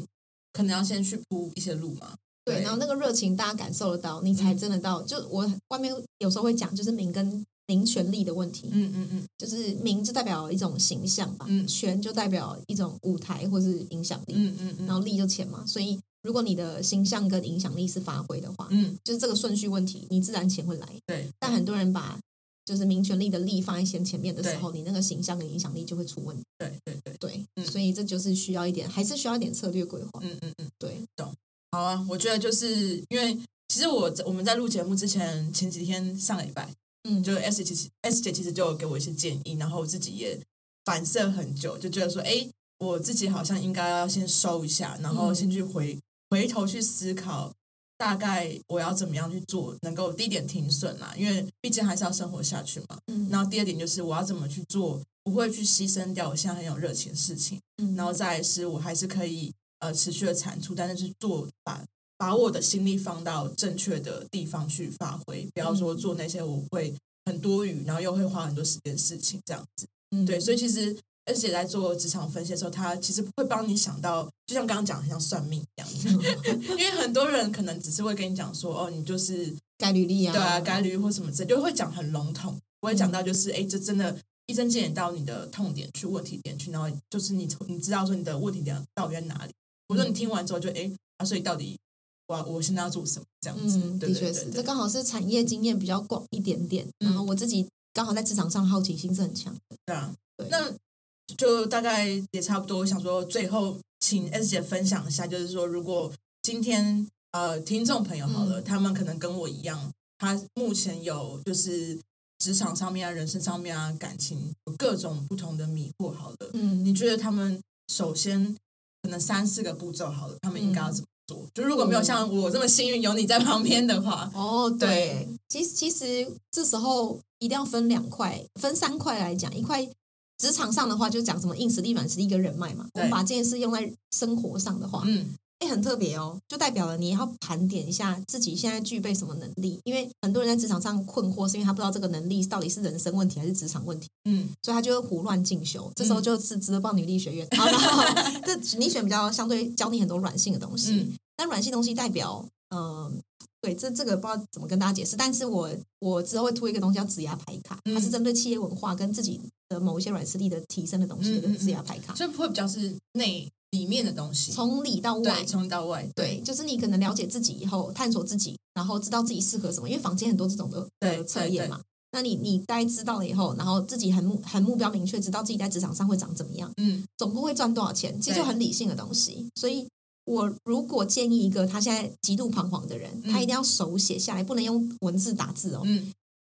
Speaker 1: 可能要先去铺一些路嘛。
Speaker 2: 对，然后那个热情大家感受得到，你才
Speaker 1: 嗯
Speaker 2: 真的到。就我外面有时候会讲，就是名跟名权利的问题，
Speaker 1: 嗯嗯嗯
Speaker 2: 就是名就代表一种形象吧，
Speaker 1: 嗯
Speaker 2: 权就代表一种舞台或是影响力，
Speaker 1: 嗯嗯嗯，
Speaker 2: 然后利就钱嘛。所以如果你的形象跟影响力是发挥的话，
Speaker 1: 嗯
Speaker 2: 就是这个顺序问题，你自然钱会来。
Speaker 1: 对，
Speaker 2: 但很多人把就是名权力的力放在先前面的时候，你那个形象跟影响力就会出问题。
Speaker 1: 对对对
Speaker 2: 对，所以这就是需要一点，还是需要一点策略规划。
Speaker 1: 嗯嗯嗯，
Speaker 2: 对，
Speaker 1: 懂。好啊，我觉得就是因为其实我我们在录节目之前前几天上礼拜，嗯，就 S 姐 S 姐其实就给我一些建议，然后我自己也反射很久，就觉得说，哎，我自己好像应该要先收一下，然后先去回回头去思考。大概我要怎么样去做，能够第一点停损啦，因为毕竟还是要生活下去嘛。嗯。然后第二点就是我要怎么去做，不会去牺牲掉我现在很有热情的事情。嗯。然后再是我还是可以呃持续的产出，但是是做把把我的心力放到正确的地方去发挥，不要说做那些我会很多余，然后又会花很多时间的事情这样子。嗯。对，所以其实。而且在做职场分析的时候，他其实会帮你想到，就像刚刚讲的，像算命一样。因为很多人可能只是会跟你讲说，哦，你就是
Speaker 2: 概率力啊，
Speaker 1: 对啊，概率或什么之类，就会讲很笼统，不会讲到就是，哎，这真的一针见血到你的痛点去、问题点去，然后就是你你知道说你的问题点到底在哪里。我说你听完之后就，哎，啊，所以到底我我现在要做什么这样子？的
Speaker 2: 确是，这刚好是产业经验比较广一点点，然后我自己刚好在职场上好奇心是很强的。
Speaker 1: 对啊，那。就大概也差不多，想说最后请 S 姐分享一下，就是说如果今天呃听众朋友好了，他们可能跟我一样，他目前有就是职场上面啊、人生上面啊、感情有各种不同的迷惑，好了，嗯，你觉得他们首先可能三四个步骤好了，他们应该要怎么做？就如果没有像我这么幸运有你在旁边的话，
Speaker 2: 哦，对，其实其实这时候一定要分两块，分三块来讲，一块。职场上的话，就讲什么硬实力、软实力跟人脉嘛。我们把这件事用在生活上的话，嗯，哎，很特别哦，就代表了你要盘点一下自己现在具备什么能力。因为很多人在职场上困惑，是因为他不知道这个能力到底是人生问题还是职场问题。嗯，所以他就会胡乱进修。这时候就是值得报女力学院。好这你选比较相对教你很多软性的东西。那软性东西代表，嗯。对，这这个不知道怎么跟大家解释，但是我我之后会推一个东西叫指压牌卡，它是针对企业文化跟自己的某一些软实力的提升的东西的指压牌卡，
Speaker 1: 所以会比较是内里面的东西，
Speaker 2: 从里到外，
Speaker 1: 从里到外，
Speaker 2: 对，就是你可能了解自己以后，探索自己，然后知道自己适合什么，因为房间很多这种的测验嘛，那你你大概知道了以后，然后自己很目很目标明确，知道自己在职场上会长怎么样，嗯，总共会赚多少钱，其实就很理性的东西，所以。我如果建议一个他现在极度彷徨的人，他一定要手写下来，不能用文字打字哦。嗯，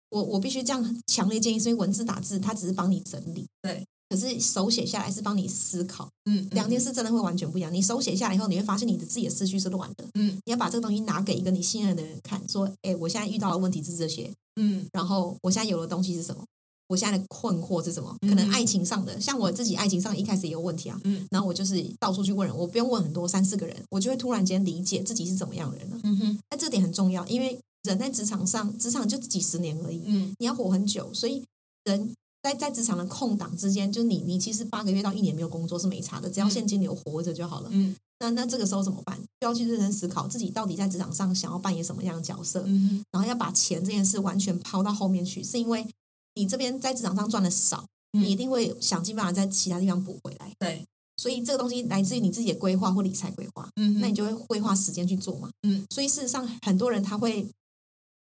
Speaker 2: 我我必须这样强烈建议，所以文字打字，它只是帮你整理。
Speaker 1: 对，
Speaker 2: 可是手写下来是帮你思考。嗯，两件事真的会完全不一样。你手写下来以后，你会发现你的自己的思绪是乱的。嗯，你要把这个东西拿给一个你信任的人看，说：“哎，我现在遇到的问题是这些。”嗯，然后我现在有的东西是什么？我现在的困惑是什么？可能爱情上的，像我自己爱情上一开始也有问题啊。嗯，然后我就是到处去问人，我不用问很多，三四个人，我就会突然间理解自己是怎么样的人了。嗯哼，那这点很重要，因为人在职场上，职场就几十年而已。嗯，你要活很久，所以人在在职场的空档之间，就你你其实八个月到一年没有工作是没差的，只要现金流活着就好了。嗯，那那这个时候怎么办？就要去认真思考自己到底在职场上想要扮演什么样的角色。嗯，然后要把钱这件事完全抛到后面去，是因为。你这边在职场上赚的少，你一定会想尽办法在其他地方补回来。
Speaker 1: 对，
Speaker 2: 所以这个东西来自于你自己的规划或理财规划。嗯，那你就会规划时间去做嘛。嗯，所以事实上很多人他会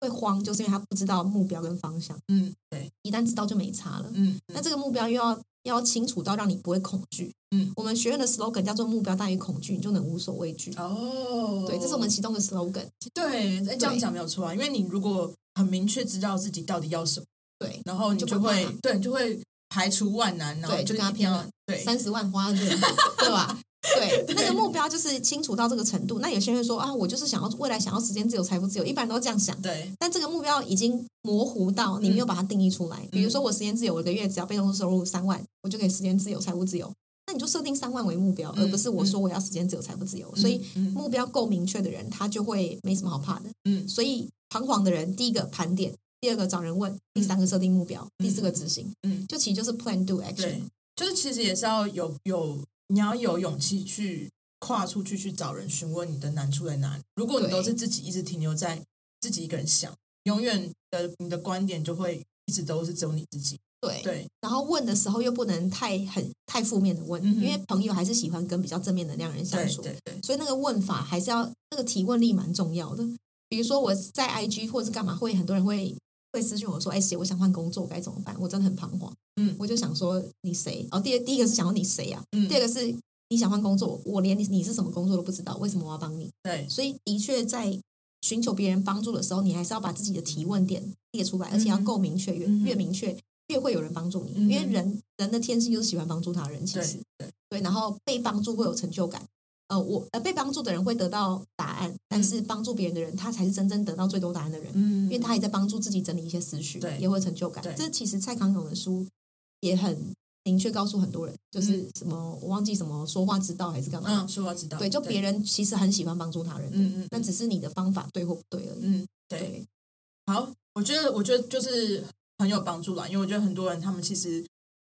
Speaker 2: 会慌，就是因为他不知道目标跟方向。
Speaker 1: 嗯，对，
Speaker 2: 一旦知道就没差了。嗯，那这个目标又要要清楚到让你不会恐惧。嗯，我们学院的 slogan 叫做“目标大于恐惧”，你就能无所畏惧。哦，对，这是我们其中的 slogan。
Speaker 1: 对，这样讲没有错啊，因为你如果很明确知道自己到底要什么。
Speaker 2: 对，
Speaker 1: 然后你就会对，就会排除万难，然后就
Speaker 2: 跟他拼了，
Speaker 1: 对，
Speaker 2: 三十万花去，对吧？对，那个目标就是清楚到这个程度。那有些人说啊，我就是想要未来想要时间自由、财富自由，一般都这样想。
Speaker 1: 对，
Speaker 2: 但这个目标已经模糊到你没有把它定义出来。比如说，我时间自由，我一个月只要被动收入三万，我就可以时间自由、财富自由。那你就设定三万为目标，而不是我说我要时间自由、财富自由。所以目标够明确的人，他就会没什么好怕的。嗯，所以彷徨的人，第一个盘点。第二个找人问，第三个设定目标，第四个执行。嗯，就其实就是 plan do action，
Speaker 1: 就是其实也是要有有你要有勇气去跨出去去找人询问你的难处在哪里。如果你都是自己一直停留在自己一个人想，永远的你的观点就会一直都是只有你自己。
Speaker 2: 对
Speaker 1: 对，
Speaker 2: 然后问的时候又不能太很太负面的问，因为朋友还是喜欢跟比较正面能量人相处。
Speaker 1: 对对，
Speaker 2: 所以那个问法还是要那个提问力蛮重要的。比如说我在 IG 或者是干嘛，会很多人会。会私信我说：“哎，姐，我想换工作，该怎么办？”我真的很彷徨。
Speaker 1: 嗯，
Speaker 2: 我就想说你谁？哦，第第一个是想要你谁啊？嗯，第二个是你想换工作，我连你你是什么工作都不知道，为什么我要帮你？
Speaker 1: 对，
Speaker 2: 所以的确在寻求别人帮助的时候，你还是要把自己的提问点列出来，而且要够明确，越越明确越会有人帮助你，因为人人的天性就是喜欢帮助他人，其实对，然后被帮助会有成就感。呃，我呃被帮助的人会得到答案，但是帮助别人的人，他才是真正得到最多答案的人。嗯，因为他也在帮助自己整理一些思绪，
Speaker 1: 对，
Speaker 2: 也会成就感。这其实蔡康永的书也很明确告诉很多人，就是什么我忘记什么说话之道还是干嘛？
Speaker 1: 嗯，说话之道。
Speaker 2: 对，就别人其实很喜欢帮助他人，嗯嗯，那只是你的方法对或不对而已。
Speaker 1: 嗯，对。好，我觉得我觉得就是很有帮助啦，因为我觉得很多人他们其实。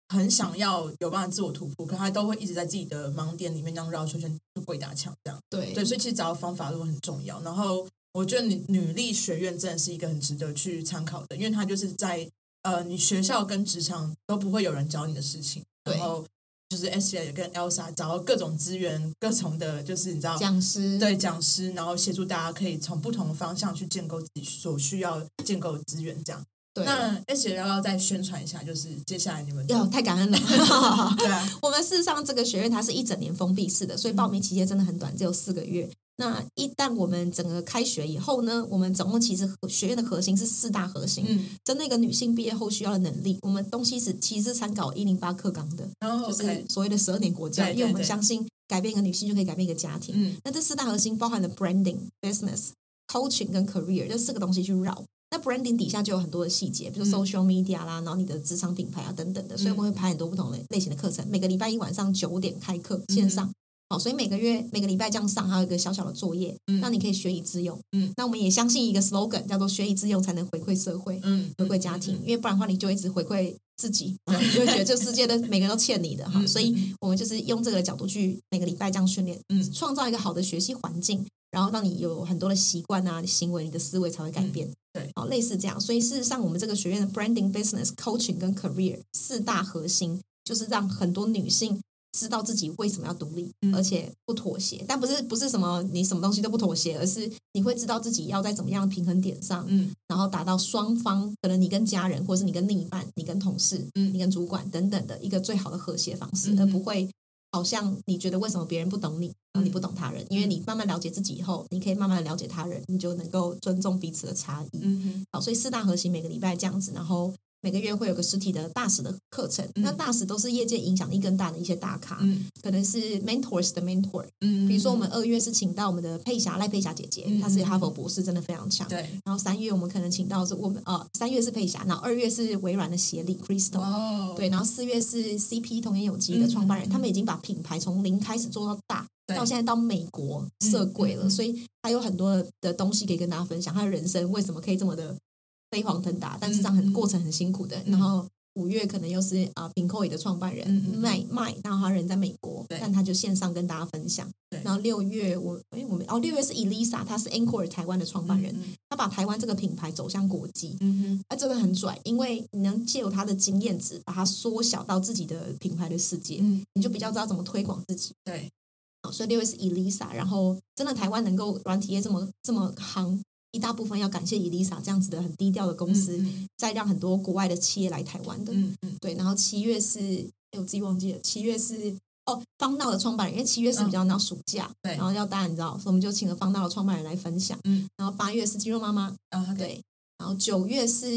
Speaker 1: 很想要有办法自我突破，可他都会一直在自己的盲点里面这样绕圈圈、就鬼打墙这样。
Speaker 2: 对
Speaker 1: 对，所以其实找到方法论很重要。然后我觉得女女力学院真的是一个很值得去参考的，因为它就是在呃，你学校跟职场都不会有人教你的事情。然后就是 S 也跟 Elsa 找到各种资源、各种的，就是你知道
Speaker 2: 讲师
Speaker 1: 对讲师，然后协助大家可以从不同的方向去建构自己所需要建构的资源，这样。那而且要不要再宣传一下？就是接下来你们
Speaker 2: 要太感恩了。
Speaker 1: 对啊，
Speaker 2: 我们事实上这个学院它是一整年封闭式的，所以报名期间真的很短，只有四个月。那一旦我们整个开学以后呢，我们总共其实学院的核心是四大核心，嗯，针对一个女性毕业后需要的能力，我们东西是其实参考一零八课纲的，就是所谓的十二年国教，因为我们相信改变一个女性就可以改变一个家庭。嗯，那这四大核心包含了 branding、business、coaching 跟 career 这四个东西去绕。那 branding 底下就有很多的细节，比如 social media 啦，然后你的职场品牌啊等等的，所以我们会排很多不同的类型的课程。每个礼拜一晚上九点开课线上，好，所以每个月每个礼拜这样上，还有一个小小的作业，让你可以学以致用。嗯，那我们也相信一个 slogan，叫做学以致用才能回馈社会，嗯，回馈家庭，因为不然的话你就一直回馈自己，你就会觉得这世界的每个人都欠你的哈。所以我们就是用这个角度去每个礼拜这样训练，嗯，创造一个好的学习环境。然后让你有很多的习惯啊、行为，你的思维才会改变。
Speaker 1: 对，
Speaker 2: 哦，类似这样。所以事实上，我们这个学院的 branding、business、coaching 跟 career 四大核心，就是让很多女性知道自己为什么要独立，而且不妥协。但不是不是什么你什么东西都不妥协，而是你会知道自己要在怎么样的平衡点上，嗯，然后达到双方，可能你跟家人，或是你跟另一半，你跟同事，嗯，你跟主管等等的一个最好的和谐方式，而不会。好像你觉得为什么别人不懂你，然后你不懂他人？因为你慢慢了解自己以后，你可以慢慢的了解他人，你就能够尊重彼此的差异。嗯哼，好，所以四大核心每个礼拜这样子，然后。每个月会有个实体的大使的课程，那大使都是业界影响力更大的一些大咖，可能是 mentors 的 mentor。嗯，比如说我们二月是请到我们的佩霞赖佩霞姐姐，她是哈佛博士，真的非常强。
Speaker 1: 对。
Speaker 2: 然后三月我们可能请到是我们呃三月是佩霞，然后二月是微软的协理 Crystal。哦。对，然后四月是 CP 童颜有机的创办人，他们已经把品牌从零开始做到大，到现在到美国设柜了，所以他有很多的东西可以跟大家分享，他的人生为什么可以这么的。飞黄腾达，但是这样很过程很辛苦的。然后五月可能又是啊 n k o 的创办人麦麦，然后他人在美国，但他就线上跟大家分享。然后六月我哎我们哦六月是 Elisa，他是 Anchor 台湾的创办人，他把台湾这个品牌走向国际。嗯哼，啊这个很拽，因为你能借由他的经验值，把它缩小到自己的品牌的世界，你就比较知道怎么推广自己。
Speaker 1: 对，
Speaker 2: 所以六月是 Elisa，然后真的台湾能够软体业这么这么夯。一大部分要感谢伊丽莎这样子的很低调的公司，再让很多国外的企业来台湾的。嗯嗯，对。然后七月是，哎，我自己忘记了。七月是哦，方道的创办人，因为七月是比较闹暑假，
Speaker 1: 对。
Speaker 2: 然后要大家你知道，所以我们就请了方道的创办人来分享。嗯。然后八月是肌肉妈妈，啊对。然后九月是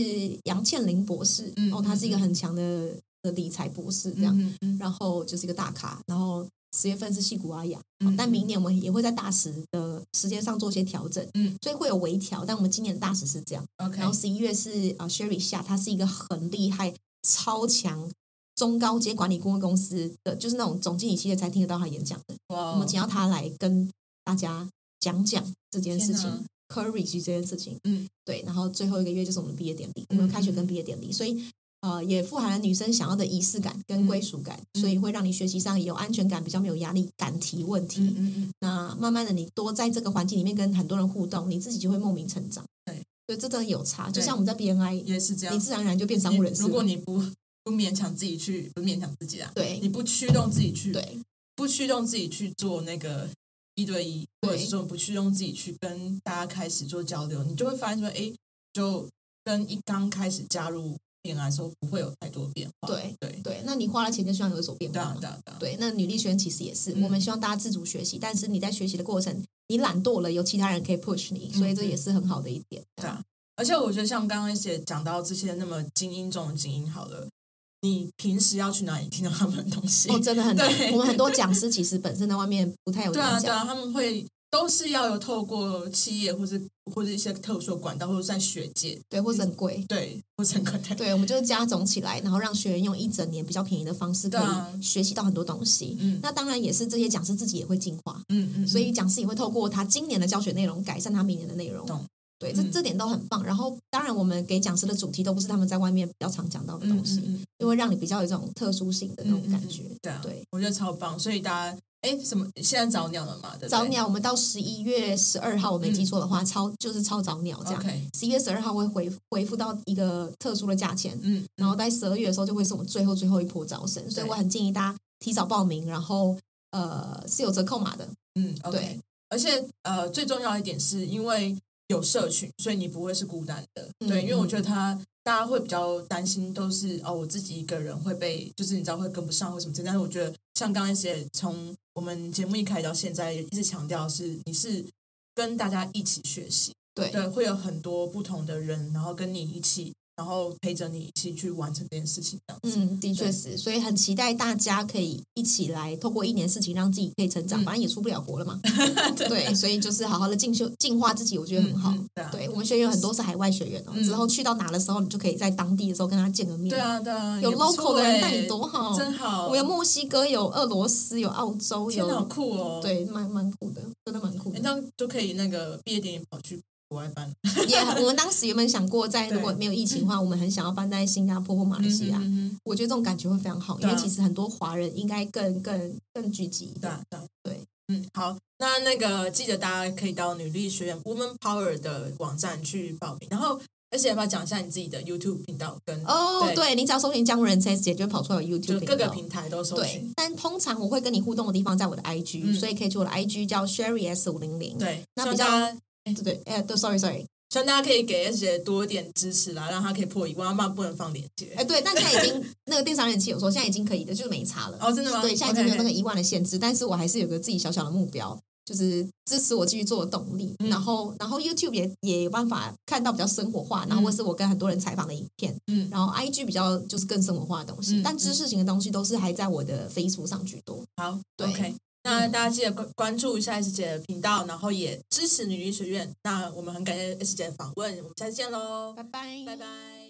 Speaker 2: 杨倩玲博士，哦，他是一个很强的的理财博士，这样。然后就是一个大咖，然后。十月份是戏骨阿雅，但明年我们也会在大使的时间上做一些调整，嗯，所以会有微调。但我们今年的大使是这样
Speaker 1: ，OK。
Speaker 2: 然后十一月是啊，Sherry 夏，他是一个很厉害、超强中高阶管理顾问公司的，就是那种总经理系列才听得到他演讲的。我们请到他来跟大家讲讲这件事情，Courage 这件事情，嗯，对。然后最后一个月就是我们毕业典礼，我们开学跟毕业典礼，所以。呃，也富含了女生想要的仪式感跟归属感，所以会让你学习上有安全感，比较没有压力，敢提问题。嗯嗯那慢慢的，你多在这个环境里面跟很多人互动，你自己就会莫名成长。
Speaker 1: 对，
Speaker 2: 所以这真的有差。就像我们在 BNI
Speaker 1: 也是这样，
Speaker 2: 你自然而然就变商务人士。
Speaker 1: 如果你不不勉强自己去，不勉强自己啊，
Speaker 2: 对，
Speaker 1: 你不驱动自己去，
Speaker 2: 对，
Speaker 1: 不驱动自己去做那个一对一，或者是说不驱动自己去跟大家开始做交流，你就会发现说，哎，就。跟一刚开始加入恋爱的时候不会有太多变化。
Speaker 2: 对
Speaker 1: 对
Speaker 2: 对，那你花了钱就希望有所变化
Speaker 1: 对啊对啊，
Speaker 2: 对，那女力学院其实也是，
Speaker 1: 嗯
Speaker 2: 我们希望大家自主学习，但是你在学习的过程，你懒惰了，有其他人可以 push 你，所以这也是很好的一点。
Speaker 1: 对啊，而且我觉得像刚刚一些讲到这些那么精英中的精英，好了，你平时要去哪里听到他们的东西？
Speaker 2: 哦，真的很难。我们很多讲师其实本身在外面不太有
Speaker 1: 对啊对啊，他们会都是要有透过企业或是或者一些特殊的管道，或者在学界，
Speaker 2: 对，或者很贵。
Speaker 1: 对，或者很可能
Speaker 2: 对，我们就是加总起来，然后让学员用一整年比较便宜的方式，可
Speaker 1: 对
Speaker 2: 学习到很多东西。
Speaker 1: 嗯
Speaker 2: 那当然也是这些讲师自己也会进化，
Speaker 1: 嗯嗯，
Speaker 2: 所以讲师也会透过他今年的教学内容改善他明年的内容
Speaker 1: 懂。
Speaker 2: 对，这
Speaker 1: 嗯
Speaker 2: 这点都很棒。然后，当然我们给讲师的主题都不是他们在外面比较常讲到的
Speaker 1: 嗯
Speaker 2: 东西，
Speaker 1: 嗯嗯
Speaker 2: 因为让你比较有这种特殊性的那种感觉。
Speaker 1: 对啊，
Speaker 2: 对，
Speaker 1: 我觉得超棒，所以大家哎，什么现在早鸟了嘛？对对
Speaker 2: 早鸟我们到十一月十二号，我没记错的话，超就是超早鸟这样。十一月十二号会回回复到一个特殊的价钱，
Speaker 1: 嗯，
Speaker 2: 然后在十二月的时候就会是我们最后最后一波招生，所以我很建议大家提早报名，然后呃是有折扣码的。
Speaker 1: 嗯，OK，
Speaker 2: 对
Speaker 1: 而且呃，最重要一点是因为有社群，所以你不会是孤单的。
Speaker 2: 嗯
Speaker 1: 对，因为我
Speaker 2: 嗯
Speaker 1: 觉得他大家会比较担心，都是哦，我自己一个人会被，就是你知道会跟不上或什么之类。但是我觉得像刚刚一些从我们节目一开始到现在，一直强调是你是跟大家一起学习，
Speaker 2: 对。
Speaker 1: 对，会有很多不同的人，然后跟你一起，然后陪着你一起去完成这件事情，这样子。
Speaker 2: 嗯，的确是，所以很期待大家可以一起来，透过一年事情让自己可以成长，
Speaker 1: 嗯
Speaker 2: 反正也出不了国了嘛。对，所以就是好好的进修、进化自己，我觉得很好。
Speaker 1: 对啊
Speaker 2: 对我们学员很多是海外学员哦，
Speaker 1: 嗯
Speaker 2: 之后去到哪的时候，你就可以在当地的时候跟他见个面。
Speaker 1: 对，啊，对啊，
Speaker 2: 有 local 的人带
Speaker 1: 欸
Speaker 2: 你多好，
Speaker 1: 真好。
Speaker 2: 我有墨西哥，有俄罗斯，有澳洲，
Speaker 1: 天哪，好
Speaker 2: 有
Speaker 1: 酷哦！
Speaker 2: 对，蛮蛮酷的，真的蛮酷的。
Speaker 1: 诶这样就可以那个毕业典礼跑去国外办了。
Speaker 2: 也，我们当时有没有想过，在如果没有疫情的话，我们很想要搬在新加坡或马来西亚。
Speaker 1: 嗯嗯嗯
Speaker 2: 我觉得这种感觉会非常好，因为其实很多华人应该更更更聚集一点。
Speaker 1: 对啊，对啊
Speaker 2: 对，
Speaker 1: 嗯，好，那那个记得大家可以到女力学院 Woman Power 的网站去报名，然后而且要不要讲一下你自己的 YouTube 频道跟
Speaker 2: 哦，
Speaker 1: 对
Speaker 2: 对你只要搜寻江湖人 S 姐，就会跑出来 YouTube
Speaker 1: 就
Speaker 2: 频道。
Speaker 1: 各个平台都搜
Speaker 2: 对
Speaker 1: 寻。，
Speaker 2: 但通常我会跟你互动的地方在我的 IG，、
Speaker 1: 嗯
Speaker 2: 所以可以去我的 IG 叫 Sherry S 五零零。
Speaker 1: 对，
Speaker 2: 那比较
Speaker 1: 希望大家
Speaker 2: 对对，哎，对，sorry sorry，
Speaker 1: 希望大家可以给 S 姐多一点支持啦，让她可以破一万，要不然不能放链接。
Speaker 2: 哎，对，但现在已经那个电商人气有说现在已经可以的，就是没差了。
Speaker 1: 哦，真的吗？
Speaker 2: 对，现在已经没有那个一万的限制，但是我还是有个自己小小的目标，就是支持我继续做的动力。
Speaker 1: 嗯
Speaker 2: 然后，然后 YouTube 也也有办法看到比较生活化，然后或是我跟很多人采访的影片，
Speaker 1: 嗯，
Speaker 2: 然后 IG 比较就是更生活化的东西，
Speaker 1: 嗯
Speaker 2: 但知识型的东西都是还在我的 Facebook 上居多。
Speaker 1: 好
Speaker 2: 对。
Speaker 1: 那大家记得关关注一下 S 姐的频道，然后也支持女医学院。那我们很感谢 S 姐的访问，我们下次见喽，
Speaker 2: 拜拜，
Speaker 1: 拜拜。